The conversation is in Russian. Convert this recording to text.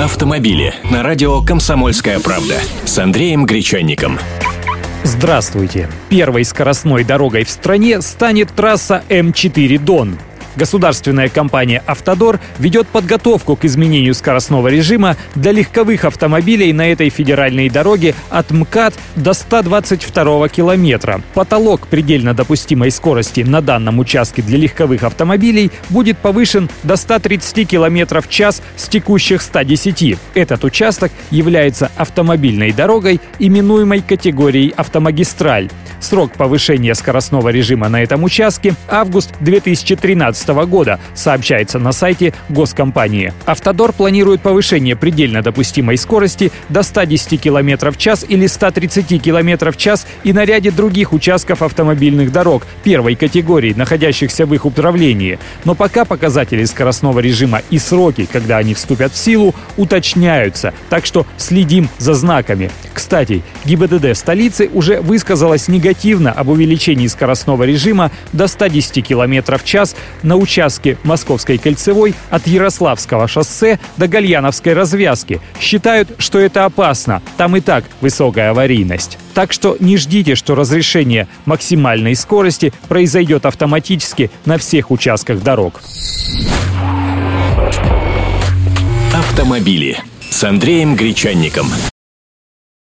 Автомобили на радио «Комсомольская правда» с Андреем Гречанником. Здравствуйте! Первой скоростной дорогой в стране станет трасса М4 «Дон». Государственная компания «Автодор» ведет подготовку к изменению скоростного режима для легковых автомобилей на этой федеральной дороге от МКАД до 122 километра. Потолок предельно допустимой скорости на данном участке для легковых автомобилей будет повышен до 130 километров в час с текущих 110. Этот участок является автомобильной дорогой, именуемой категорией «Автомагистраль». Срок повышения скоростного режима на этом участке – август 2013 года, сообщается на сайте госкомпании. Автодор планирует повышение предельно допустимой скорости до 110 км в час или 130 км в час и на ряде других участков автомобильных дорог первой категории, находящихся в их управлении. Но пока показатели скоростного режима и сроки, когда они вступят в силу, уточняются, так что следим за знаками. Кстати, ГИБДД столицы уже высказалась негативно об увеличении скоростного режима до 110 км в час на участке Московской кольцевой от Ярославского шоссе до Гальяновской развязки. Считают, что это опасно. Там и так высокая аварийность. Так что не ждите, что разрешение максимальной скорости произойдет автоматически на всех участках дорог. Автомобили с Андреем Гречанником.